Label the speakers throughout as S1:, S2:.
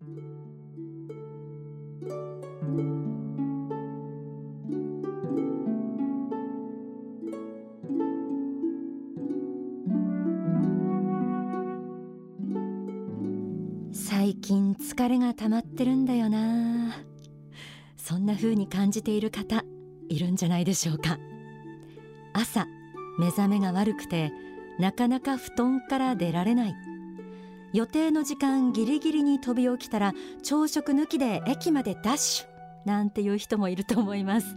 S1: 最近疲れが溜まってるんだよな。そんな風に感じている方いるんじゃないでしょうか。朝目覚めが悪くてなかなか布団から出られない。予定の時間ギリギリに飛び起きたら朝食抜きで駅までダッシュなんていう人もいると思います。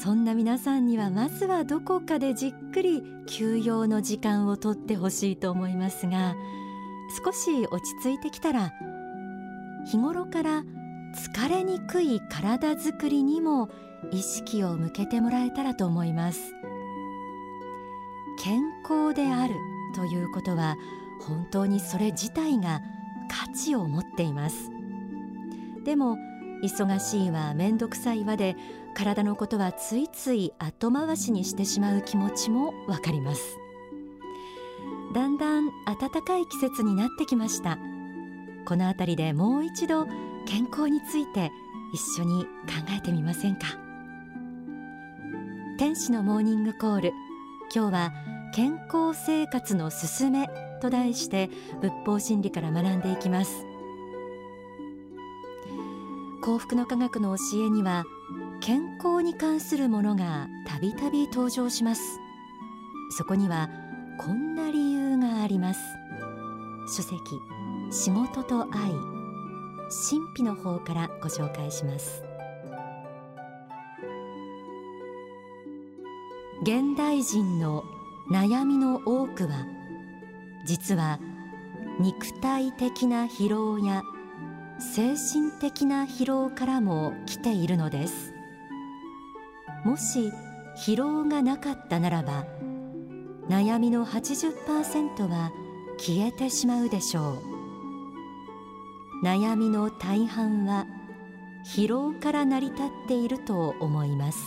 S1: そんな皆さんにはまずはどこかでじっくり休養の時間をとってほしいと思いますが少し落ち着いてきたら日頃から疲れにくい体づくりにも意識を向けてもらえたらと思います。健康であるということは本当にそれ自体が価値を持っています。でも忙しいわめんどくさいわで体のことはついつい後回しにしてしまう気持ちもわかります。だんだん暖かい季節になってきました。このあたりでもう一度健康について一緒に考えてみませんか？天使のモーニングコール。今日は健康生活のすすめ。と題して仏法真理から学んでいきます。幸福の科学の教えには健康に関するものがたびたび登場します。そこにはこんな理由があります。書籍仕事と愛神秘の方からご紹介します。現代人の悩みの多くは実は肉体的な疲労や精神的な疲労からも来ているのです。もし疲労がなかったならば悩みの80%は消えてしまうでしょう。悩みの大半は疲労から成り立っていると思います。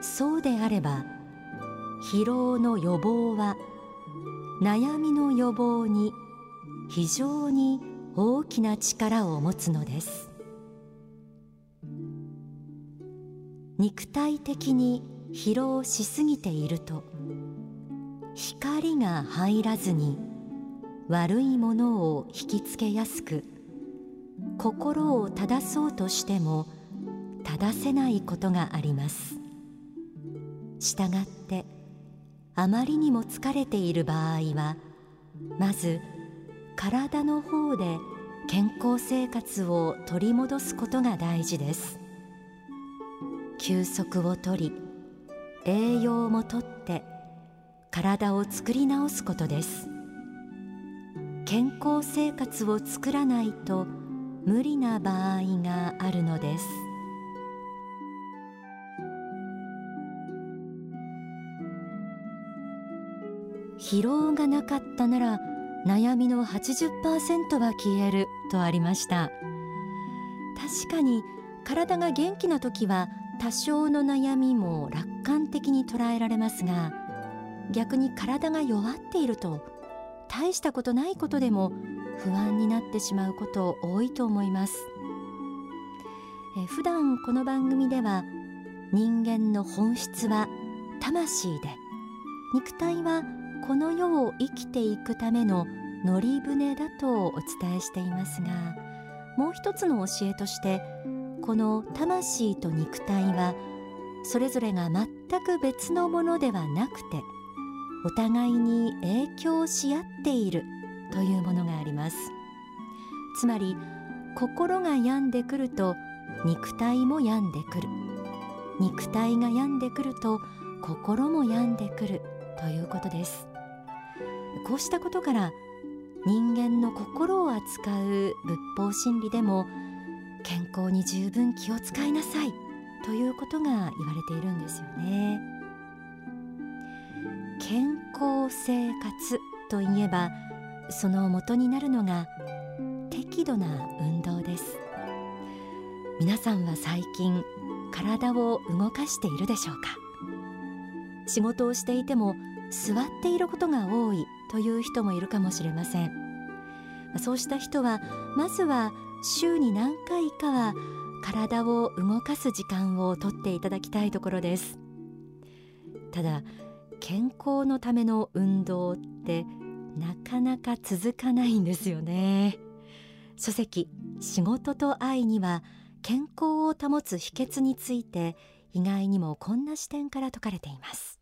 S1: そうであれば疲労の予防は悩みの予防に非常に大きな力を持つのです。肉体的に疲労しすぎていると光が入らずに悪いものを引きつけやすく心を正そうとしても正せないことがあります。したがってあまりにも疲れている場合はまず体の方で健康生活を取り戻すことが大事です。休息をとり栄養もとって体を作り直すことです。健康生活を作らないと無理な場合があるのです。疲労がなかったなら悩みの80%は消えるとありました。確かに体が元気な時は多少の悩みも楽観的に捉えられますが逆に体が弱っていると大したことないことでも不安になってしまうこと多いと思います。え普段この番組では人間の本質は魂で肉体はこの世を生きていくための乗り船だとお伝えしていますがもう一つの教えとしてこの魂と肉体はそれぞれが全く別のものではなくてお互いに影響し合っているというものがあります。つまり心が病んでくると肉体も病んでくる。肉体が病んでくると心も病んでくるということです。こうしたことから人間の心を扱う仏法真理でも健康に十分気を使いなさいということが言われているんですよね。健康生活といえばその元になるのが適度な運動です。皆さんは最近体を動かしているでしょうか？仕事をしていても座っていることが多いという人もいるかもしれません。そうした人はまずは週に何回かは体を動かす時間をとっていただきたいところです。ただ健康のための運動ってなかなか続かないんですよね。書籍仕事と愛には健康を保つ秘訣について意外にもこんな視点から説かれています。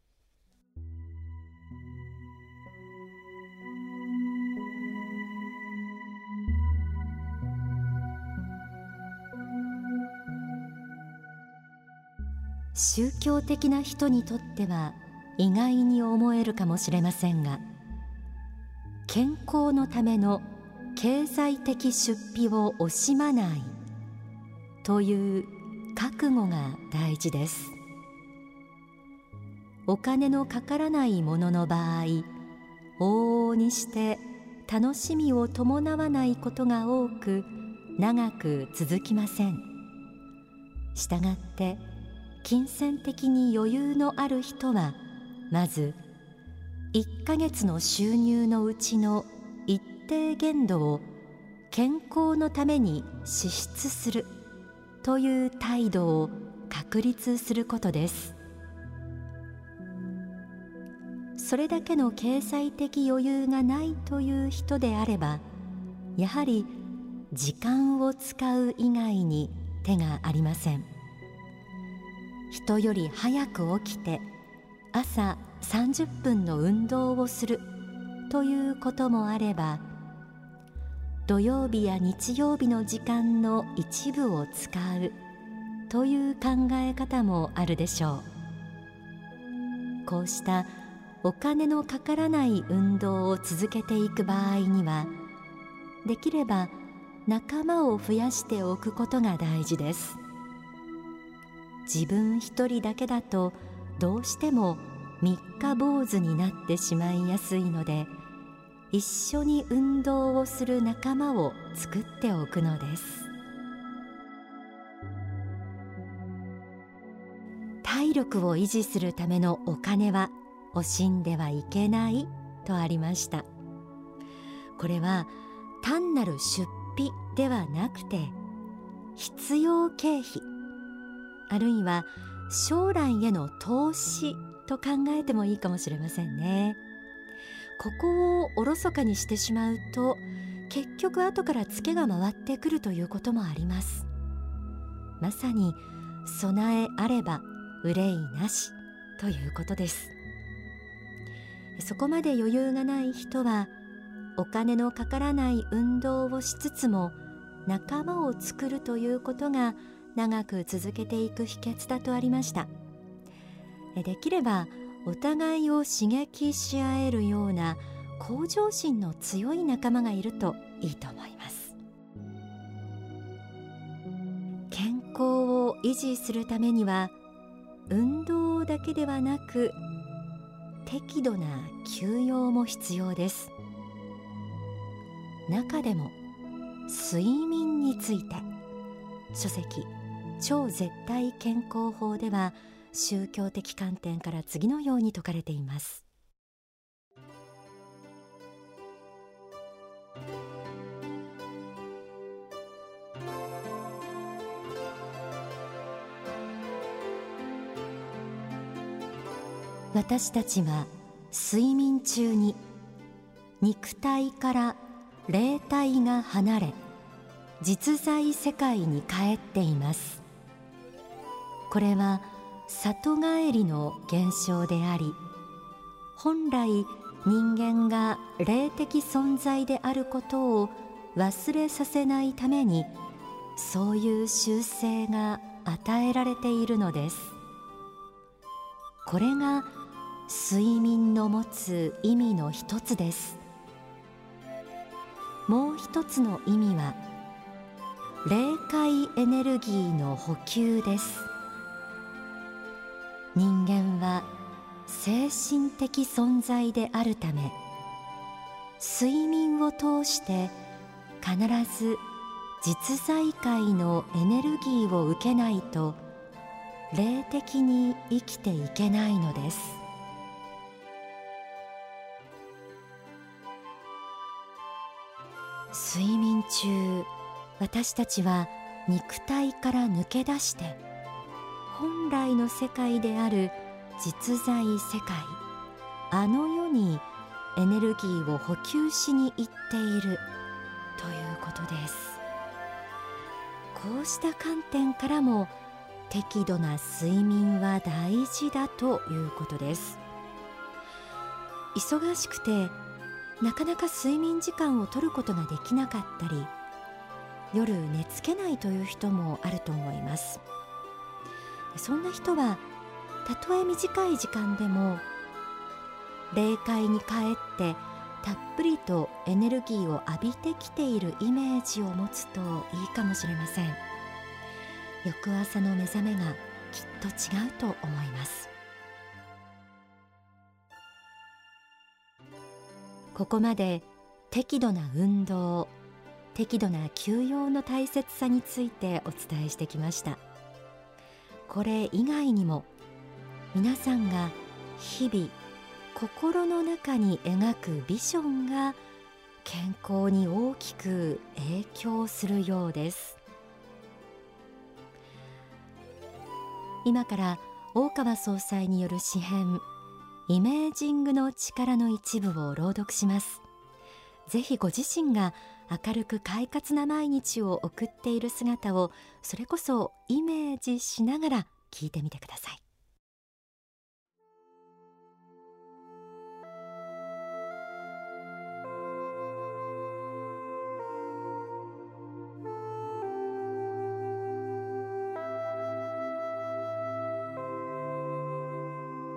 S1: 宗教的な人にとっては意外に思えるかもしれませんが健康のための経済的出費を惜しまないという覚悟が大事です。お金のかからないものの場合往々にして楽しみを伴わないことが多く長く続きません。したがって金銭的に余裕のある人はまず1ヶ月の収入のうちの一定限度を健康のために支出するという態度を確立することです。それだけの経済的余裕がないという人であればやはり時間を使う以外に手がありません。人より早く起きて朝30分の運動をするということもあれば土曜日や日曜日の時間の一部を使うという考え方もあるでしょう。こうしたお金のかからない運動を続けていく場合にはできれば仲間を増やしておくことが大事です。自分一人だけだとどうしても三日坊主になってしまいやすいので一緒に運動をする仲間を作っておくのです。体力を維持するためのお金は惜しんではいけないとありました。これは単なる出費ではなくて必要経費。あるいは将来への投資と考えてもいいかもしれませんね。ここをおろそかにしてしまうと結局後からツケが回ってくるということもあります。まさに備えあれば憂いなしということです。そこまで余裕がない人はお金のかからない運動をしつつも仲間を作るということが長く続けていく秘訣だとありました。できればお互いを刺激し合えるような向上心の強い仲間がいるといいと思います。健康を維持するためには運動だけではなく適度な休養も必要です。中でも睡眠について書籍超絶対健康法では宗教的観点から次のように説かれています。私たちは睡眠中に肉体から霊体が離れ実在世界に帰っています。これは里帰りの現象であり本来人間が霊的存在であることを忘れさせないためにそういう習性が与えられているのです。これが睡眠の持つ意味の一つです。もう一つの意味は霊界エネルギーの補給です。人間は精神的存在であるため睡眠を通して必ず実在界のエネルギーを受けないと霊的に生きていけないのです。睡眠中私たちは肉体から抜け出して本来の世界である実在世界。あの世にエネルギーを補給しに行っている。ということです。こうした観点からも適度な睡眠は大事だということです。忙しくてなかなか睡眠時間を取ることができなかったり夜寝つけないという人もあると思います。そんな人はたとえ短い時間でも霊界に帰ってたっぷりとエネルギーを浴びてきているイメージを持つといいかもしれません。翌朝の目覚めがきっと違うと思います。ここまで適度な運動適度な休養の大切さについてお伝えしてきました。これ以外にも皆さんが日々心の中に描くビジョンが健康に大きく影響するようです。今から大川総裁による詩編イメージングの力の一部を朗読します。ぜひご自身が明るく快活な毎日を送っている姿をそれこそイメージしながら聞いてみてください。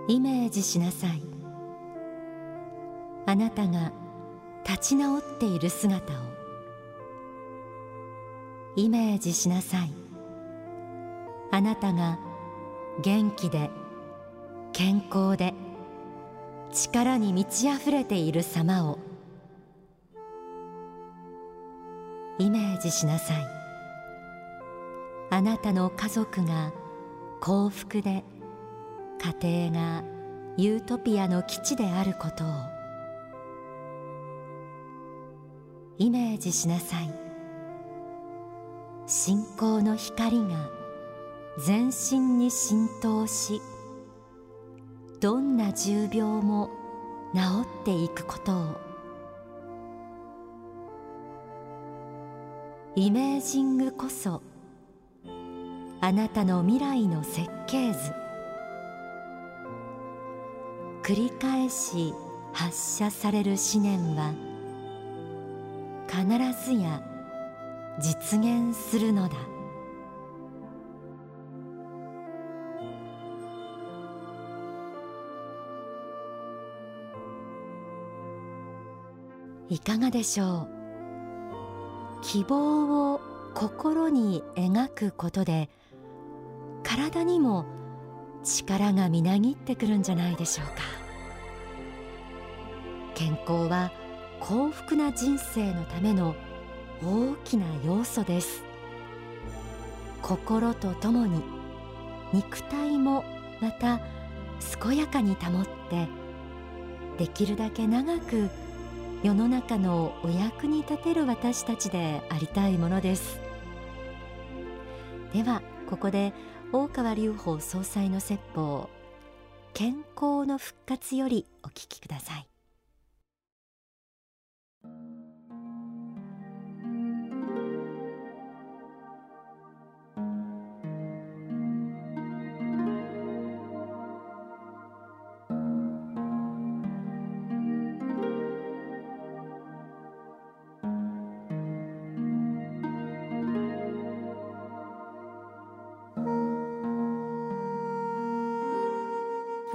S1: イメージしなさい。あなたが立ち直っている姿を。イメージしなさい。あなたが元気で健康で力に満ち溢れている様を。イメージしなさい。あなたの家族が幸福で家庭がユートピアの基地であることを。イメージしなさい。信仰の光が全身に浸透しどんな重病も治っていくことを。イメージングこそあなたの未来の設計図。繰り返し発射される思念は必ずや実現するのだ。いかがでしょう。希望を心に描くことで体にも力がみなぎってくるんじゃないでしょうか。健康は幸福な人生のための大きな要素です。心とともに肉体もまた健やかに保ってできるだけ長く世の中のお役に立てる私たちでありたいものです。ではここで大川隆法総裁の説法健康の復活よりお聞きください。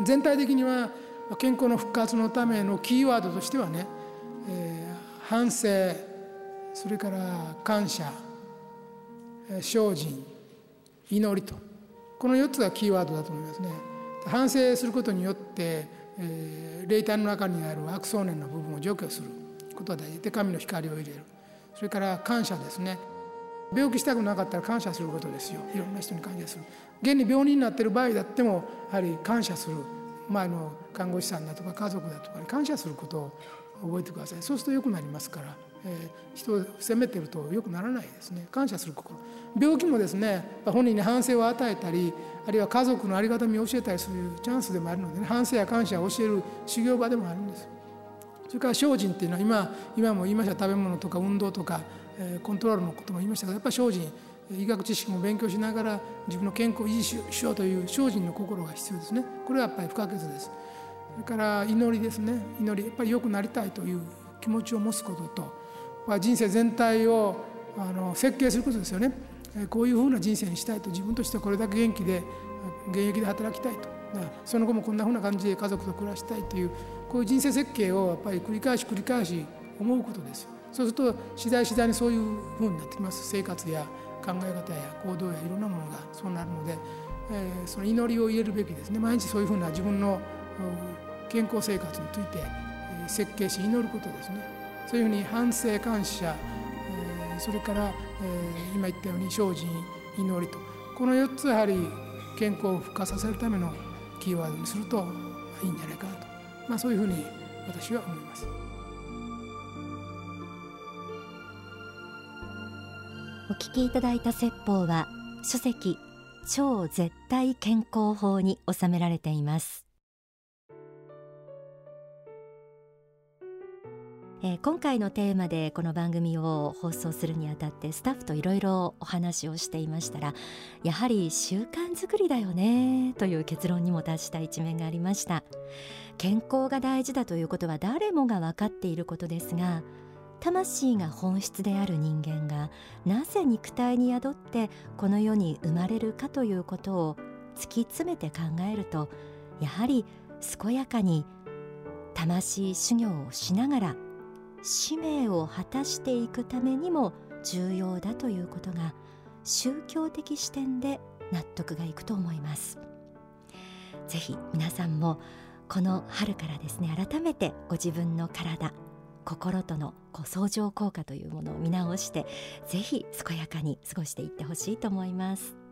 S2: 全体的には健康の復活のためのキーワードとしてはね、えー、反省それから感謝精進祈りとこの4つがキーワードだと思いますね。反省することによって、えー、霊体の中にある悪想念の部分を除去することが大事。で神の光を入れる。それから感謝ですね。病気したくなかったら感謝することですよ。いろんな人に感謝する。現に病人になってる場合だってもやはり感謝する。前の看護師さんだとか家族だとかに感謝することを覚えてください。そうすると良くなりますからえー、人を責めてるとよくならないですね。感謝する心。病気もですね本人に反省を与えたりあるいは家族のありがたみを教えたりするチャンスでもあるので、ね、反省や感謝を教える修行場でもあるんです。それから精進っていうのは今今も言いました。食べ物とか運動とか、えー、コントロールのことも言いましたがやっぱり精進医学知識も勉強しながら自分の健康を維持しようという精進の心が必要ですね。これはやっぱり不可欠です。それから祈りですね。祈りやっぱり良くなりたいという気持ちを持つことと人生全体をあの設計することですよね。こういうふうな人生にしたいと自分としてはこれだけ元気で現役で働きたいと。その後もこんなふうな感じで家族と暮らしたいというこういう人生設計をやっぱり繰り返し繰り返し思うことです。そうすると次第次第にそういうふうになってきます。生活や考え方や行動やいろんなものがそうなるので、えー、その祈りを入れるべきですね。毎日そういうふうな自分の健康生活について設計し祈ることですね。そういうふうに反省感謝それから、え今言ったように精進祈りと。この4つやはり健康を復活させるためのキーワードにするといいんじゃないかなと、まあ、そういうふうに私は思います。
S1: 聞きいただいた説法は書籍超絶対健康法に収められています。えー、今回のテーマでこの番組を放送するにあたってスタッフといろいろお話をしていましたらやはり習慣づくりだよねという結論にも達した一面がありました。健康が大事だということは誰もが分かっていることですが魂が本質である人間がなぜ肉体に宿ってこの世に生まれるかということを突き詰めて考えるとやはり健やかに魂修行をしながら使命を果たしていくためにも重要だということが宗教的視点で納得がいくと思いますぜひ皆さんもこの春からですね改めてご自分の体心とのご相乗効果というものを見直してぜひ健やかに過ごしていってほしいと思います。